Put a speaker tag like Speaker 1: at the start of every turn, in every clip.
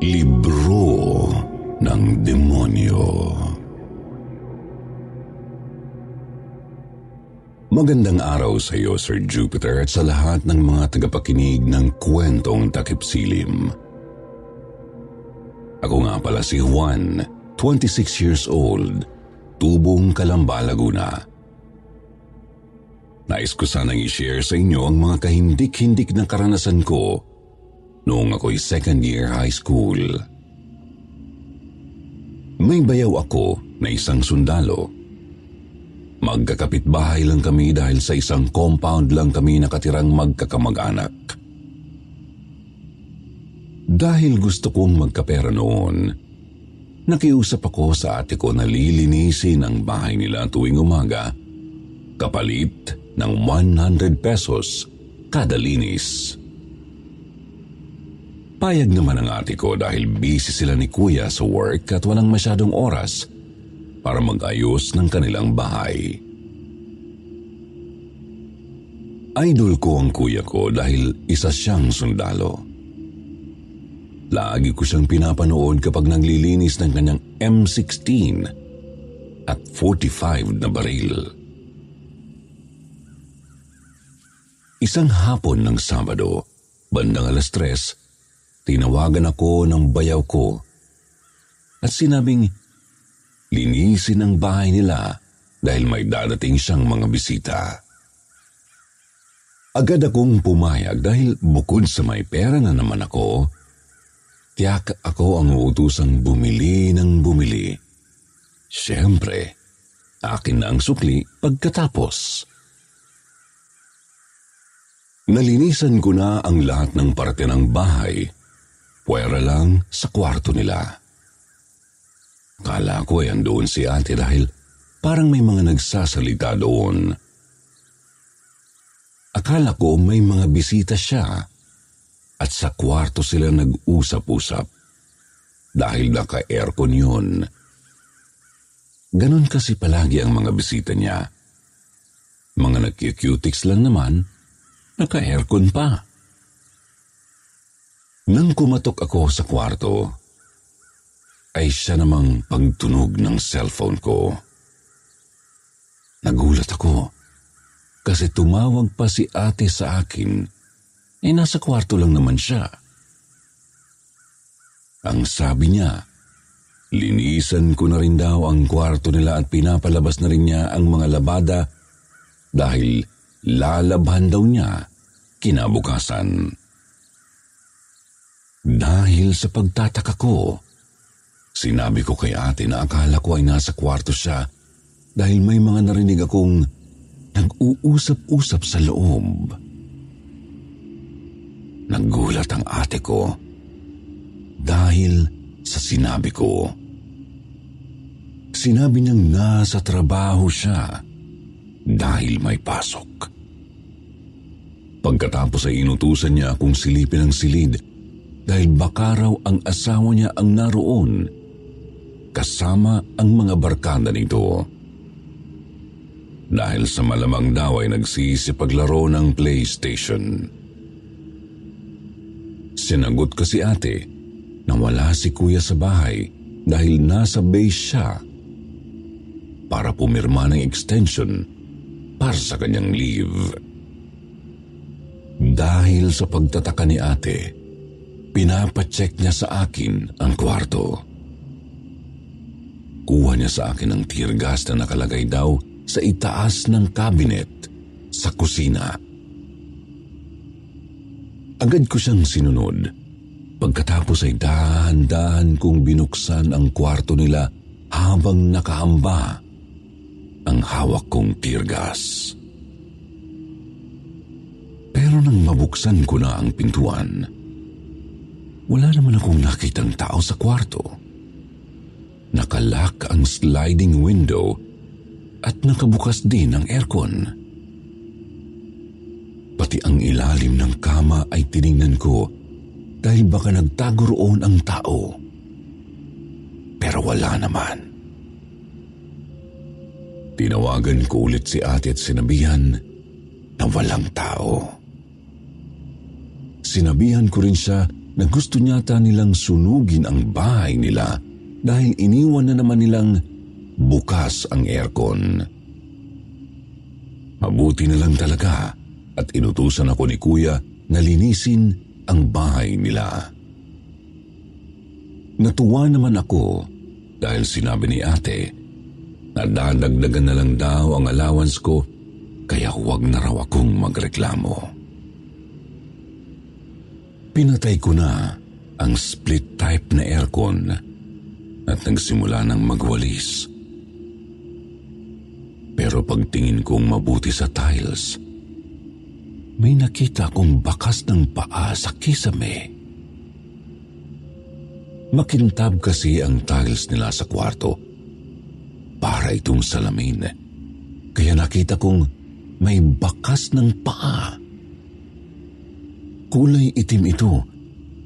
Speaker 1: Libro ng Demonyo Magandang araw sa iyo, Sir Jupiter, at sa lahat ng mga tagapakinig ng kwentong takipsilim. Ako nga pala si Juan, 26 years old, tubong Kalamba, Laguna. Nais ko sanang i-share sa inyo ang mga kahindik-hindik na karanasan ko noong ako'y second year high school. May bayaw ako na isang sundalo. Magkakapit-bahay lang kami dahil sa isang compound lang kami nakatirang magkakamag-anak. Dahil gusto kong magkapera noon, nakiusap ako sa ate ko na lilinisin ang bahay nila tuwing umaga kapalit ng 100 pesos kada linis. Payag naman ang ate ko dahil busy sila ni kuya sa work at walang masyadong oras para mag-ayos ng kanilang bahay. Idol ko ang kuya ko dahil isa siyang sundalo. Lagi ko siyang pinapanood kapag naglilinis ng kanyang M16 at 45 na baril. Isang hapon ng Sabado, bandang alas tres, tinawagan ako ng bayaw ko at sinabing linisin ang bahay nila dahil may dadating siyang mga bisita. Agad akong pumayag dahil bukod sa may pera na naman ako, tiyak ako ang utusang bumili ng bumili. Siyempre, akin na ang sukli pagkatapos. Nalinisan ko na ang lahat ng parte ng bahay, puwera lang sa kwarto nila. Kala ko ay andoon si ate dahil parang may mga nagsasalita doon. Akala ko may mga bisita siya at sa kwarto sila nag-usap-usap dahil naka-aircon yun. Ganon kasi palagi ang mga bisita niya. Mga nagkikutics lang naman, naka-aircon pa. Nang kumatok ako sa kwarto, ay siya namang pagtunog ng cellphone ko. Nagulat ako kasi tumawag pa si ate sa akin eh nasa kwarto lang naman siya. Ang sabi niya, linisan ko na rin daw ang kwarto nila at pinapalabas na rin niya ang mga labada dahil lalabhan daw niya kinabukasan. Dahil sa pagtataka ko, sinabi ko kay ate na akala ko ay nasa kwarto siya dahil may mga narinig akong nag-uusap-usap sa loob. Nagulat ang ate ko dahil sa sinabi ko. Sinabi niyang nasa trabaho siya dahil may pasok. Pagkatapos ay inutusan niya akong silipin ang silid dahil baka raw ang asawa niya ang naroon kasama ang mga barkada nito. Dahil sa malamang daw ay nagsisipaglaro ng PlayStation. Sinagot ko si ate na wala si kuya sa bahay dahil nasa base siya para pumirma ng extension para sa kanyang leave. Dahil sa pagtataka ni ate, pinapacheck niya sa akin ang kwarto. Kuha niya sa akin ang tear gas na nakalagay daw sa itaas ng cabinet sa kusina. Agad ko siyang sinunod. Pagkatapos ay dahan-dahan kong binuksan ang kwarto nila habang nakahamba ang hawak kong tear gas. Pero nang mabuksan ko na ang pintuan, wala naman akong nakitang tao sa kwarto. Nakalak ang sliding window at nakabukas din ang aircon. Pati ang ilalim ng kama ay tiningnan ko dahil baka nagtago roon ang tao. Pero wala naman. Tinawagan ko ulit si ate at sinabihan na walang tao. Sinabihan ko rin siya na gusto niyata nilang sunugin ang bahay nila dahil iniwan na naman nilang bukas ang aircon. Mabuti na lang talaga at inutusan ako ni kuya na linisin ang bahay nila. Natuwa naman ako dahil sinabi ni ate na dadagdagan na lang daw ang allowance ko kaya huwag na raw akong magreklamo. Pinatay ko na ang split type na aircon at nagsimula ng magwalis. Pero pagtingin kong mabuti sa tiles, may nakita akong bakas ng paa sa kisame. Makintab kasi ang tiles nila sa kwarto. Para itong salamin. Kaya nakita kong may bakas ng paa. Kulay itim ito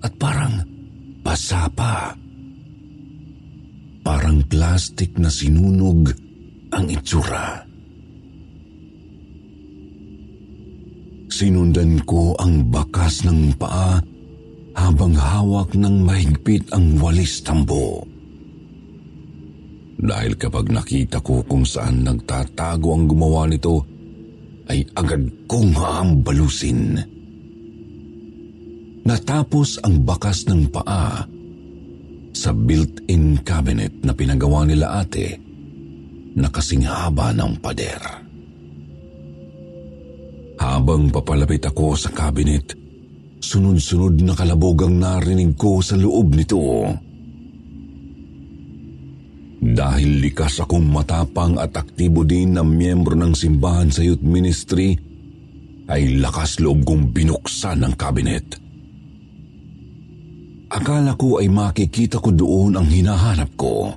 Speaker 1: at parang basa pa. Parang plastic na sinunog ang itsura. Sinundan ko ang bakas ng paa habang hawak ng mahigpit ang walis tambo. Dahil kapag nakita ko kung saan nagtatago ang gumawa nito, ay agad kong haambalusin. Natapos ang bakas ng paa sa built-in cabinet na pinagawa nila ate na kasing ng pader. Habang papalapit ako sa cabinet, sunod-sunod na kalabog ang narinig ko sa loob nito. Dahil likas akong matapang at aktibo din na miyembro ng simbahan sa youth ministry, ay lakas loob kong binuksan ang kabinet. Akala ko ay makikita ko doon ang hinahanap ko.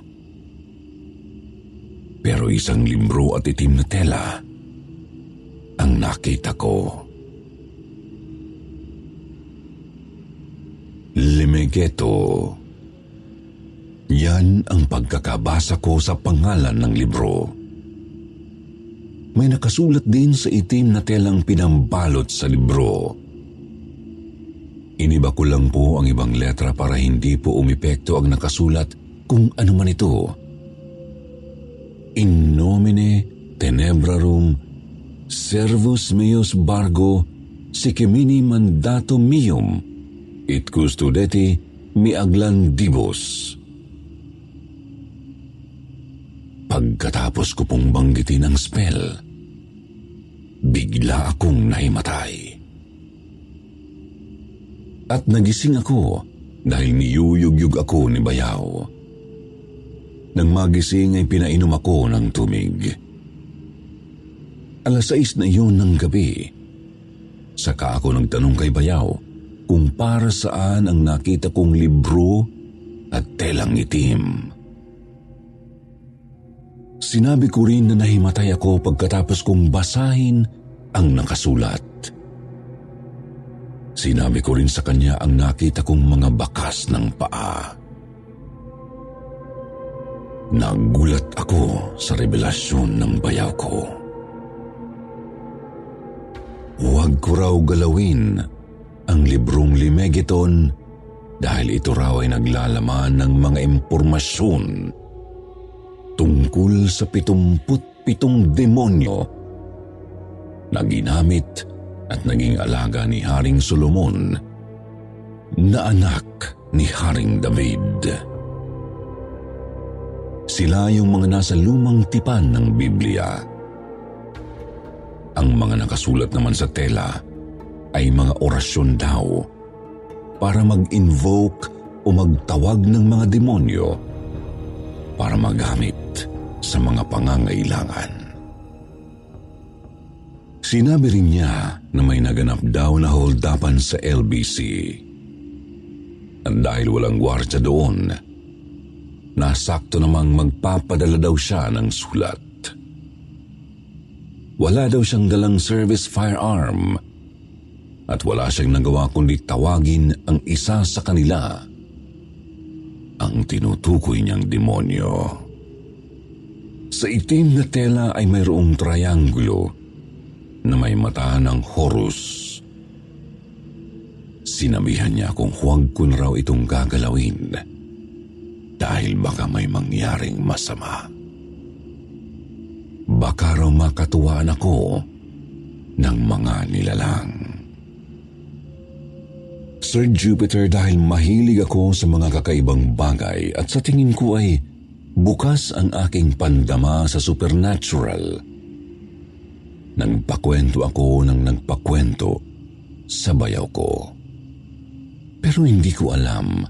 Speaker 1: Pero isang limbro at itim na tela ang nakita ko. Limegeto. Yan ang pagkakabasa ko sa pangalan ng libro. May nakasulat din sa itim na telang pinambalot sa libro. Iniba ko lang po ang ibang letra para hindi po umipekto ang nakasulat kung ano man ito in nomine tenebrarum servus meus bargo sicemini mandato mium it custodeti mi aglandibus. Pagkatapos ko pong banggitin ang spell, bigla akong nahimatay. At nagising ako dahil niyuyugyug ako ni Bayaw. Nang magising ay pinainom ako ng tumig. Alas 6 na iyon ng gabi. Saka ako nagtanong kay Bayaw kung para saan ang nakita kong libro at telang itim. Sinabi ko rin na nahimatay ako pagkatapos kong basahin ang nakasulat. Sinabi ko rin sa kanya ang nakita kong mga bakas ng paa. Nagulat ako sa revelasyon ng bayaw ko. Huwag ko raw galawin ang librong Limegeton dahil ito raw ay naglalaman ng mga impormasyon tungkol sa pitumput pitong demonyo na ginamit at naging alaga ni Haring Solomon na anak ni Haring David. Sila yung mga nasa lumang tipan ng Biblia. Ang mga nakasulat naman sa tela ay mga orasyon daw para mag-invoke o magtawag ng mga demonyo para magamit sa mga pangangailangan. Sinabi rin niya na may naganap daw na hold-upan sa LBC. At dahil walang gwardya doon, nasakto namang magpapadala daw siya ng sulat. Wala daw siyang dalang service firearm at wala siyang nagawa kundi tawagin ang isa sa kanila ang tinutukoy niyang demonyo. Sa itim na tela ay mayroong triangulo na may mata ng Horus. Sinabihan niya kung huwag ko na raw itong gagalawin dahil baka may mangyaring masama. Baka raw makatuwaan ako ng mga nilalang. Sir Jupiter dahil mahilig ako sa mga kakaibang bagay at sa tingin ko ay bukas ang aking pandama sa supernatural Nagpakwento ako ng nagpakwento sa bayaw ko. Pero hindi ko alam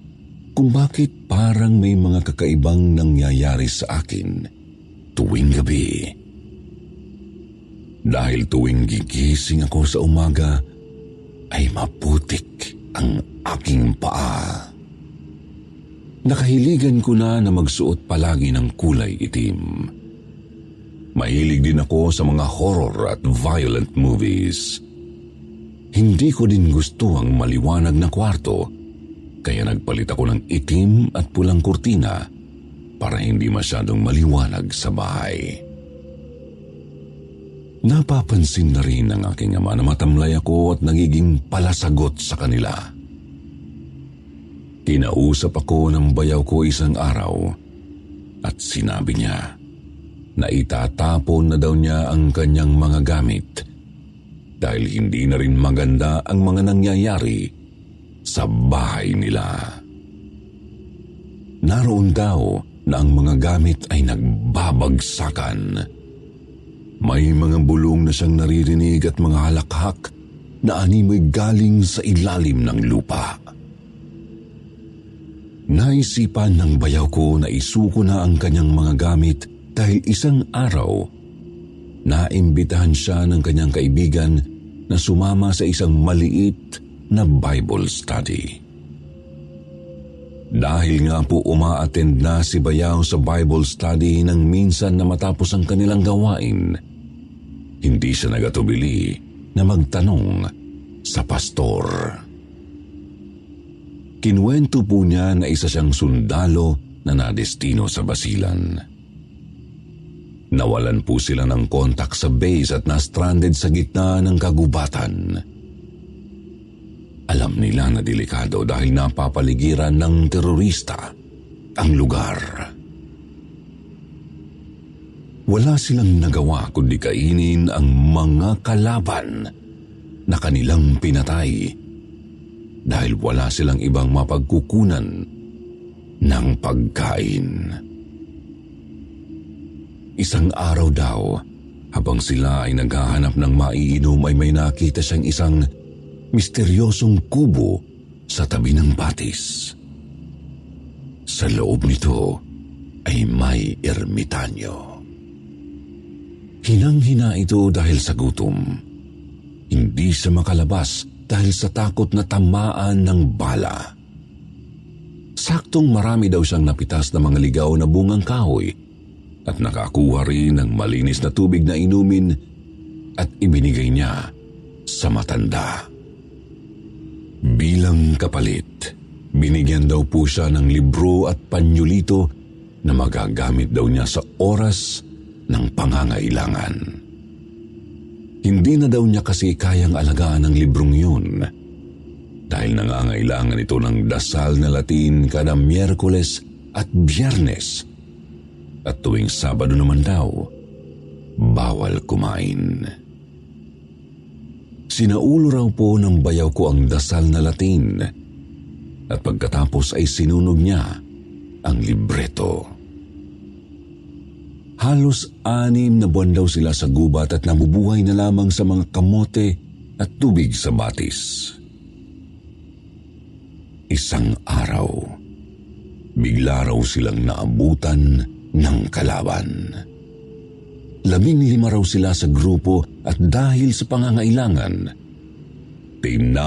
Speaker 1: kung bakit parang may mga kakaibang nangyayari sa akin tuwing gabi. Dahil tuwing gigising ako sa umaga, ay maputik ang aking paa. Nakahiligan ko na na magsuot palagi ng kulay itim. Mahilig din ako sa mga horror at violent movies. Hindi ko din gusto ang maliwanag na kwarto, kaya nagpalit ako ng itim at pulang kurtina para hindi masyadong maliwanag sa bahay. Napapansin na rin ng aking ama na matamlay ako at nagiging palasagot sa kanila. Kinausap ako ng bayaw ko isang araw at sinabi niya, na itatapon na daw niya ang kanyang mga gamit dahil hindi na rin maganda ang mga nangyayari sa bahay nila. Naroon daw na ang mga gamit ay nagbabagsakan. May mga bulong na siyang naririnig at mga halakhak na animoy galing sa ilalim ng lupa. Naisipan ng bayaw ko na isuko na ang kanyang mga gamit dahil isang araw, naimbitahan siya ng kanyang kaibigan na sumama sa isang maliit na Bible study. Dahil nga po umaattend na si Bayaw sa Bible study nang minsan na matapos ang kanilang gawain, hindi siya nagatubili na magtanong sa pastor. Kinwento po niya na isa siyang sundalo na nadestino sa basilan. Nawalan po sila ng kontak sa base at na-stranded sa gitna ng kagubatan. Alam nila na delikado dahil napapaligiran ng terorista ang lugar. Wala silang nagawa kundi kainin ang mga kalaban na kanilang pinatay dahil wala silang ibang mapagkukunan ng pagkain. Isang araw daw, habang sila ay naghahanap ng maiinom ay may nakita siyang isang misteryosong kubo sa tabi ng batis. Sa loob nito ay may ermitanyo. Hinang-hina ito dahil sa gutom. Hindi siya makalabas dahil sa takot na tamaan ng bala. Saktong marami daw siyang napitas na mga ligaw na bungang kahoy at nakakuha rin ng malinis na tubig na inumin at ibinigay niya sa matanda. Bilang kapalit, binigyan daw po siya ng libro at panyulito na magagamit daw niya sa oras ng pangangailangan. Hindi na daw niya kasi kayang alagaan ang librong yun dahil nangangailangan ito ng dasal na Latin kada Miyerkules at Biyernes at tuwing Sabado naman daw, bawal kumain. Sinaulo raw po ng bayaw ko ang dasal na Latin at pagkatapos ay sinunog niya ang libreto. Halos anim na buwan daw sila sa gubat at nabubuhay na lamang sa mga kamote at tubig sa batis. Isang araw, bigla raw silang naabutan ng kalaban. Labing lima raw sila sa grupo at dahil sa pangangailangan, tina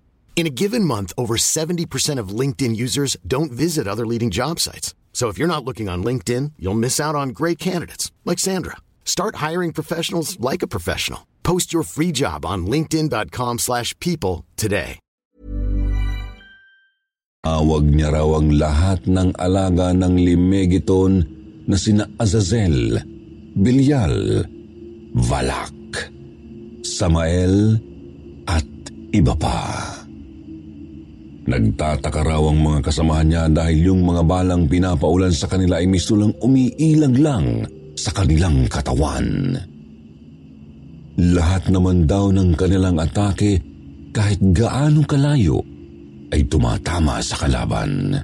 Speaker 2: In a given month, over 70% of LinkedIn users don't visit other leading job sites. So if you're not looking on LinkedIn, you'll miss out on great candidates like Sandra. Start hiring professionals like a professional. Post your free job on linkedin.com/people today.
Speaker 1: Awag niya raw ang lahat ng alaga ng limegiton na sina Azazel, Bilyal, Valak, Samael, at iba pa. Nagtataka raw ang mga kasamahan niya dahil yung mga balang pinapaulan sa kanila ay misulang umiilag lang sa kanilang katawan. Lahat naman daw ng kanilang atake kahit gaano kalayo ay tumatama sa kalaban.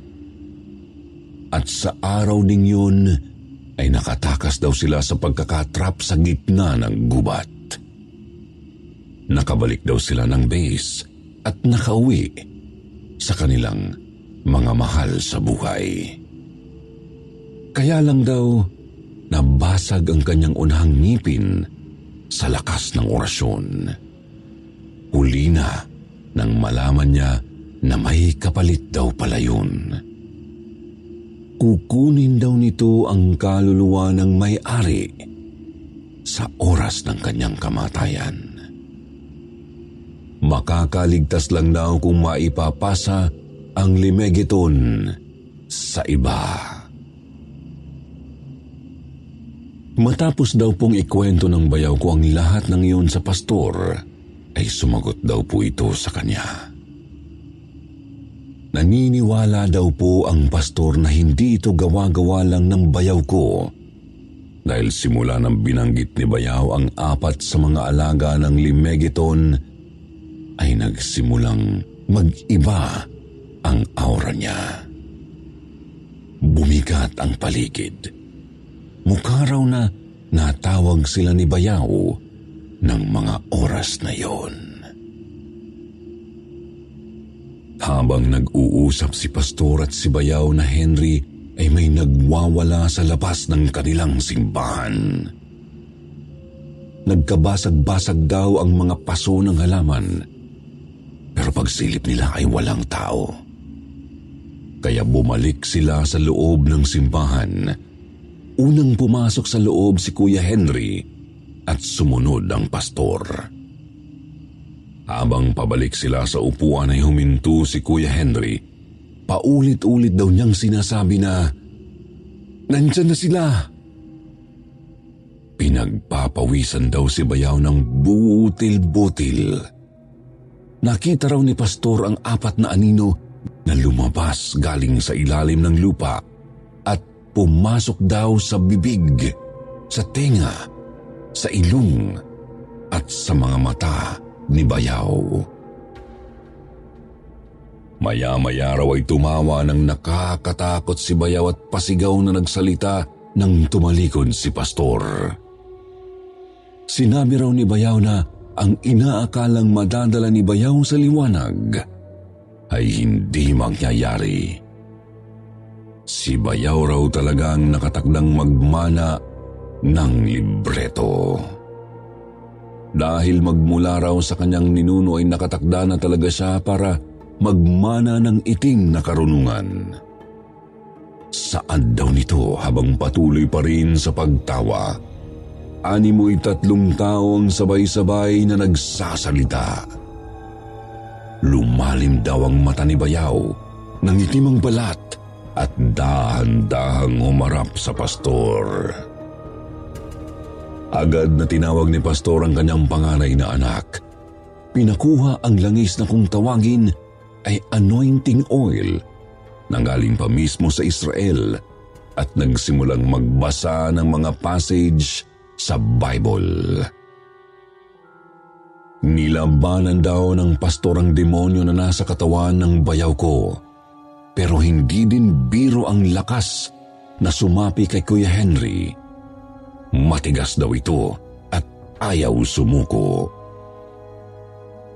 Speaker 1: At sa araw ding yun ay nakatakas daw sila sa pagkakatrap sa gitna ng gubat. Nakabalik daw sila ng base at nakauwi sa kanilang mga mahal sa buhay. Kaya lang daw, nabasag ang kanyang unhang ngipin sa lakas ng orasyon. Huli na nang malaman niya na may kapalit daw pala yun. Kukunin daw nito ang kaluluwa ng may-ari sa oras ng kanyang kamatayan. Makakaligtas lang daw kung maipapasa ang limegiton sa iba. Matapos daw pong ikwento ng bayaw ko ang lahat ng iyon sa pastor, ay sumagot daw po ito sa kanya. Naniniwala daw po ang pastor na hindi ito gawa-gawa lang ng bayaw ko dahil simula nang binanggit ni Bayaw ang apat sa mga alaga ng Limegiton ay nagsimulang mag-iba ang aura niya. Bumigat ang paligid. Mukha raw na natawag sila ni Bayaw ng mga oras na yon. Habang nag-uusap si Pastor at si Bayaw na Henry ay may nagwawala sa labas ng kanilang simbahan. Nagkabasag-basag daw ang mga paso ng halaman, pero pagsilip nila ay walang tao. Kaya bumalik sila sa loob ng simbahan. Unang pumasok sa loob si Kuya Henry at sumunod ang pastor. Habang pabalik sila sa upuan ay huminto si Kuya Henry. Paulit-ulit daw niyang sinasabi na, Nandyan na sila! Pinagpapawisan daw si Bayaw ng butil-butil. Nakita raw ni Pastor ang apat na anino na lumabas galing sa ilalim ng lupa at pumasok daw sa bibig, sa tenga, sa ilong at sa mga mata ni Bayaw. Maya-maya raw ay tumawa ng nakakatakot si Bayaw at pasigaw na nagsalita nang tumalikod si Pastor. Sinabi raw ni Bayaw na ang inaakalang madadala ni Bayaw sa liwanag ay hindi mangyayari. Si Bayaw raw talagang nakatakdang magmana ng libreto. Dahil magmula raw sa kanyang ninuno ay nakatakda na talaga siya para magmana ng iting na karunungan. Saan daw nito habang patuloy pa rin sa pagtawa? Animo'y tatlong taong sabay-sabay na nagsasalita. Lumalim daw ang mata ni Bayaw ng itimang balat at dahan-dahang umarap sa pastor. Agad na tinawag ni pastor ang kanyang panganay na anak. Pinakuha ang langis na kung tawagin ay anointing oil na galing pa mismo sa Israel at nagsimulang magbasa ng mga passage sa Bible. Nilabanan daw ng pastor ang demonyo na nasa katawan ng bayaw ko. Pero hindi din biro ang lakas na sumapi kay Kuya Henry. Matigas daw ito at ayaw sumuko.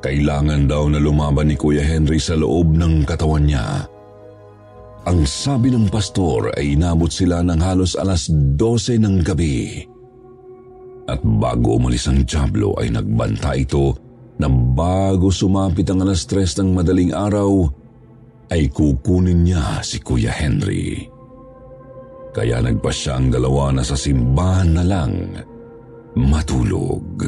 Speaker 1: Kailangan daw na lumaban ni Kuya Henry sa loob ng katawan niya. Ang sabi ng pastor ay inabot sila ng halos alas 12 ng gabi. At bago umalis ang Diablo ay nagbanta ito na bago sumapit ang alas tres ng madaling araw ay kukunin niya si Kuya Henry. Kaya nagpa siya ang dalawa na sa simbahan na lang matulog.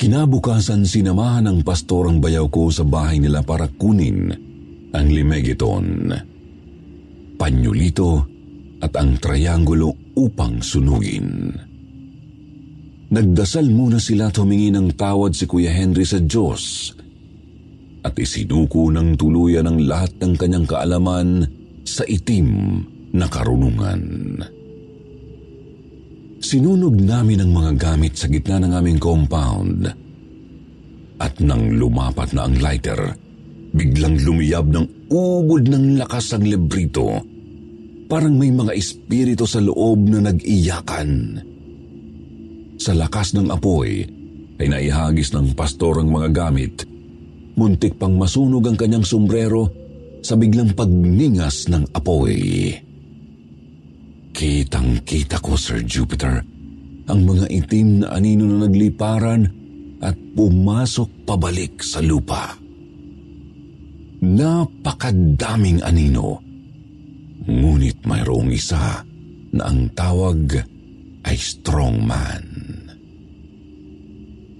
Speaker 1: Kinabukasan sinamahan ng pastor ang bayaw ko sa bahay nila para kunin ang limegiton, panyulito at ang triangulo upang sunugin. Nagdasal muna sila at humingi ng tawad si Kuya Henry sa Diyos at isinuko ng tuluyan ang lahat ng kanyang kaalaman sa itim na karunungan. Sinunog namin ang mga gamit sa gitna ng aming compound at nang lumapat na ang lighter, biglang lumiyab ng ubod ng lakas ang lebrito Parang may mga espiritu sa loob na nag-iyakan. Sa lakas ng apoy, ay naihagis ng pastor ang mga gamit. Muntik pang masunog ang kanyang sombrero sa biglang pagningas ng apoy. Kitang-kita ko, Sir Jupiter, ang mga itim na anino na nagliparan at pumasok pabalik sa lupa. Napakadaming anino Ngunit mayroong isa na ang tawag ay strongman.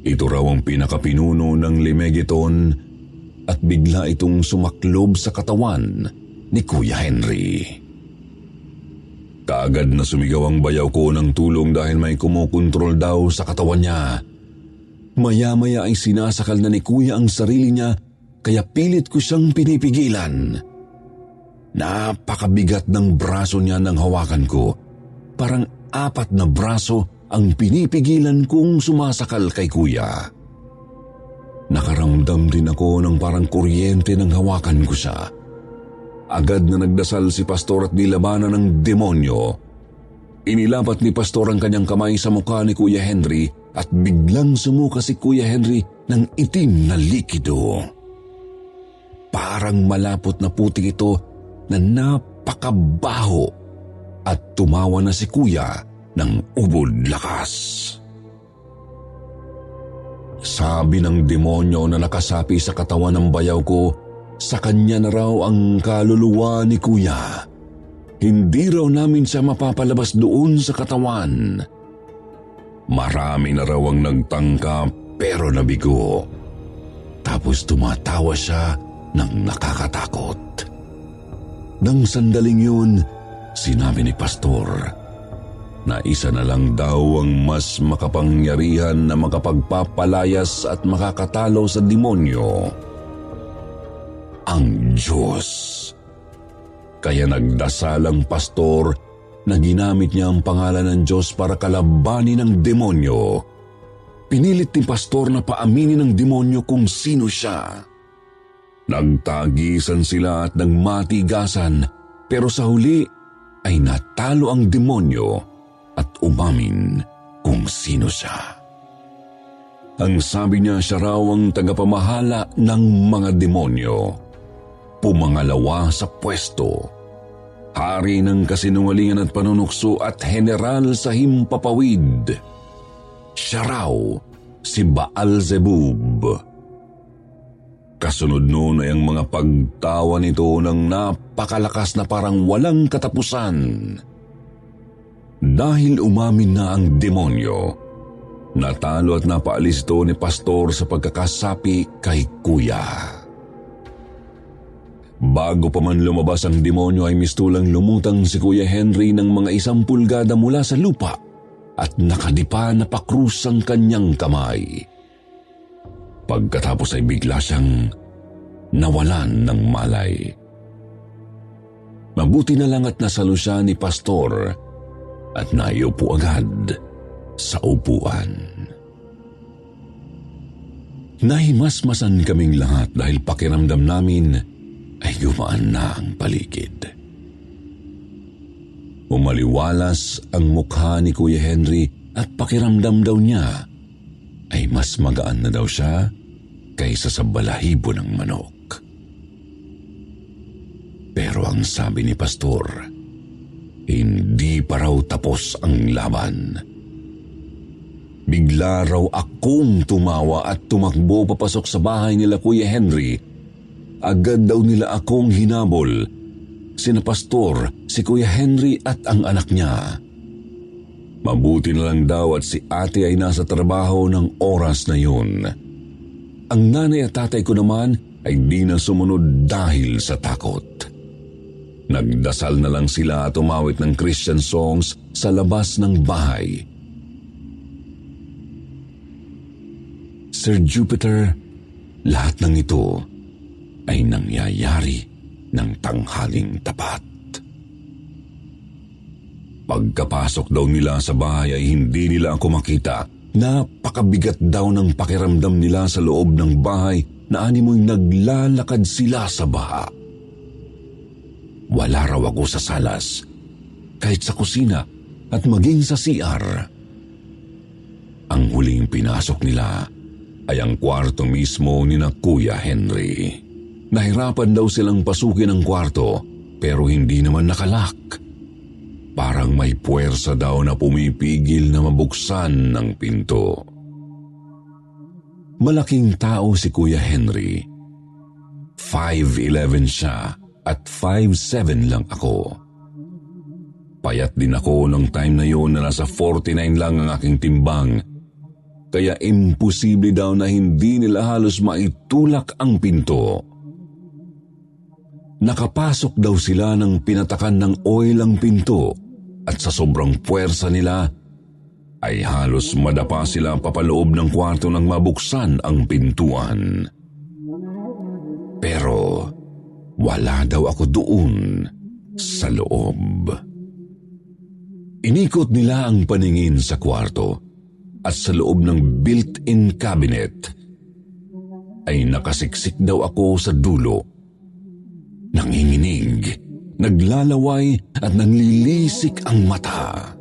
Speaker 1: Ito raw ang pinakapinuno ng Limegiton at bigla itong sumaklob sa katawan ni Kuya Henry. Kaagad na sumigaw ang bayaw ko ng tulong dahil may kumukontrol daw sa katawan niya. Maya-maya ay sinasakal na ni Kuya ang sarili niya kaya pilit ko siyang pinipigilan. Napakabigat ng braso niya nang hawakan ko. Parang apat na braso ang pinipigilan kong sumasakal kay kuya. Nakaramdam din ako ng parang kuryente ng hawakan ko siya. Agad na nagdasal si pastor at nilabanan ng demonyo. Inilapat ni pastor ang kanyang kamay sa mukha ni Kuya Henry at biglang sumuka si Kuya Henry ng itim na likido. Parang malapot na putik ito na napakabaho at tumawa na si kuya ng ubod lakas. Sabi ng demonyo na nakasapi sa katawan ng bayaw ko, sa kanya na raw ang kaluluwa ni kuya. Hindi raw namin siya mapapalabas doon sa katawan. Marami na raw ang nagtangka pero nabigo. Tapos tumatawa siya ng nakakatakot. Nang sandaling yun, sinabi ni Pastor na isa na lang daw ang mas makapangyarihan na makapagpapalayas at makakatalo sa demonyo. Ang Diyos. Kaya nagdasal ang pastor na ginamit niya ang pangalan ng Diyos para kalabanin ang demonyo. Pinilit ni pastor na paaminin ng demonyo kung sino siya. Nagtagisan sila at nagmatigasan pero sa huli ay natalo ang demonyo at umamin kung sino siya. Ang sabi niya siya raw ang tagapamahala ng mga demonyo. Pumangalawa sa pwesto. Hari ng kasinungalingan at panunukso at general sa himpapawid. Siya raw si Baal-Zebub. Kasunod noon ay ang mga pagtawa nito ng napakalakas na parang walang katapusan. Dahil umamin na ang demonyo, natalo at napaalis ito ni Pastor sa pagkakasapi kay Kuya. Bago pa man lumabas ang demonyo ay mistulang lumutang si Kuya Henry ng mga isang pulgada mula sa lupa at nakadipa na pakrus ang kanyang kamay. Pagkatapos ay bigla siyang nawalan ng malay. Mabuti na lang at nasalo siya ni Pastor at naiupo agad sa upuan. Nahimasmasan kaming lahat dahil pakiramdam namin ay gumaan na ang paligid. Umaliwalas ang mukha ni Kuya Henry at pakiramdam daw niya ay mas magaan na daw siya kaysa sa balahibo ng manok. Pero ang sabi ni Pastor, hindi pa raw tapos ang laban. Bigla raw akong tumawa at tumakbo papasok sa bahay nila Kuya Henry. Agad daw nila akong hinabol. Sina Pastor, si Kuya Henry at ang anak niya. Mabuti na lang daw at si ate ay nasa trabaho ng oras na yun. Ang nanay at tatay ko naman ay di na sumunod dahil sa takot. Nagdasal na lang sila at umawit ng Christian songs sa labas ng bahay. Sir Jupiter, lahat ng ito ay nangyayari ng tanghaling tapat. Pagkapasok daw nila sa bahay ay hindi nila ako makita. Napakabigat daw ng pakiramdam nila sa loob ng bahay na animoy naglalakad sila sa baha. Wala raw ako sa salas, kahit sa kusina at maging sa CR. Ang huling pinasok nila ay ang kwarto mismo ni na Kuya Henry. Nahirapan daw silang pasukin ang kwarto pero hindi naman nakalak. Parang may puwersa daw na pumipigil na mabuksan ng pinto. Malaking tao si Kuya Henry. 5'11 siya at 5'7 lang ako. Payat din ako nung time na yun na nasa 49 lang ang aking timbang kaya imposible daw na hindi nila halos maitulak ang pinto. Nakapasok daw sila ng pinatakan ng oil ang pinto at sa sobrang puwersa nila ay halos madapa sila papaloob ng kwarto nang mabuksan ang pintuan. Pero wala daw ako doon sa loob. Inikot nila ang paningin sa kwarto at sa loob ng built-in cabinet ay nakasiksik daw ako sa dulo. Nanginginig, naglalaway at nanlilisik ang mata.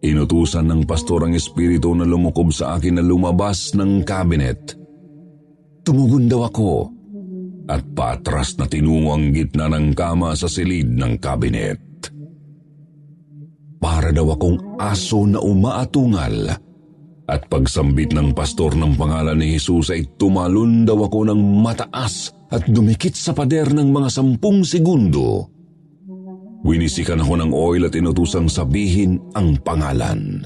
Speaker 1: Inutusan ng pastor ang espiritu na lumukob sa akin na lumabas ng cabinet. Tumugon daw ako at patras na tinungo ang gitna ng kama sa silid ng cabinet. Para daw akong aso na umaatungal at pagsambit ng pastor ng pangalan ni Jesus ay tumalon daw ako ng mataas at dumikit sa pader ng mga sampung segundo. Winisikan ako ng oil at inutusang sabihin ang pangalan.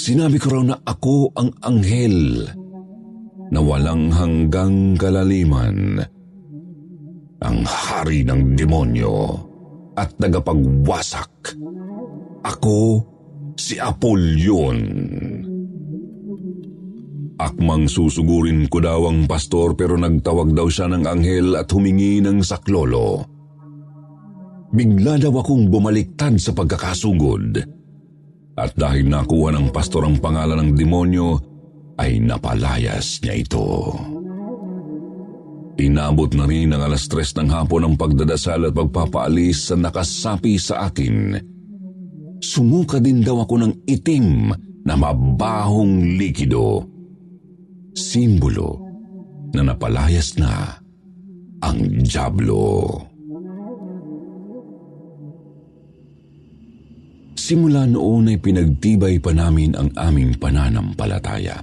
Speaker 1: Sinabi ko raw na ako ang anghel na walang hanggang kalaliman, ang hari ng demonyo at tagapagwasak. Ako si Apollyon. Akmang susugurin ko daw ang pastor pero nagtawag daw siya ng anghel at humingi ng saklolo. Bigla daw akong bumaliktad sa pagkakasugod. At dahil nakuha ng pastor ang pangalan ng demonyo, ay napalayas niya ito. Inabot na rin ang alas tres ng hapon ang pagdadasal at pagpapaalis sa nakasapi sa akin. Sumuka din daw ako ng itim na mabahong likido. Simbolo na napalayas na ang Diablo. Simula noon ay pinagtibay pa namin ang aming pananampalataya.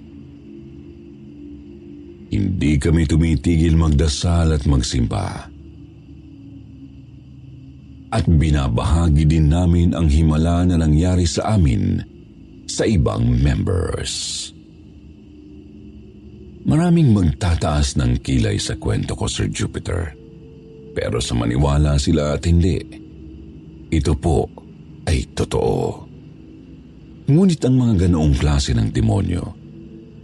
Speaker 1: Hindi kami tumitigil magdasal at magsimba. At binabahagi din namin ang himala na nangyari sa amin sa ibang members. Maraming magtataas ng kilay sa kwento ko, Sir Jupiter. Pero sa maniwala sila at hindi, ito po ay totoo. Ngunit ang mga ganoong klase ng demonyo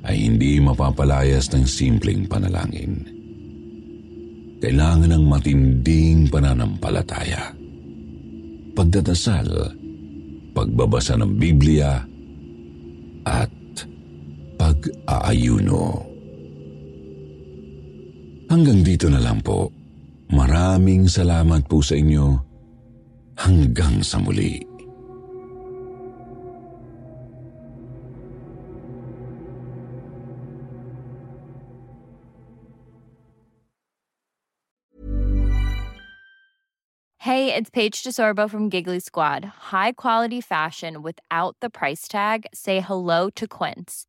Speaker 1: ay hindi mapapalayas ng simpleng panalangin. Kailangan ng matinding pananampalataya. pagdadasal, pagbabasa ng Biblia, at pag-aayuno. Hanggang dito na lang po. Maraming salamat po sa inyo. Hanggang sa muli.
Speaker 3: Hey, it's Paige DeSorbo from Giggly Squad. High quality fashion without the price tag. Say hello to Quince.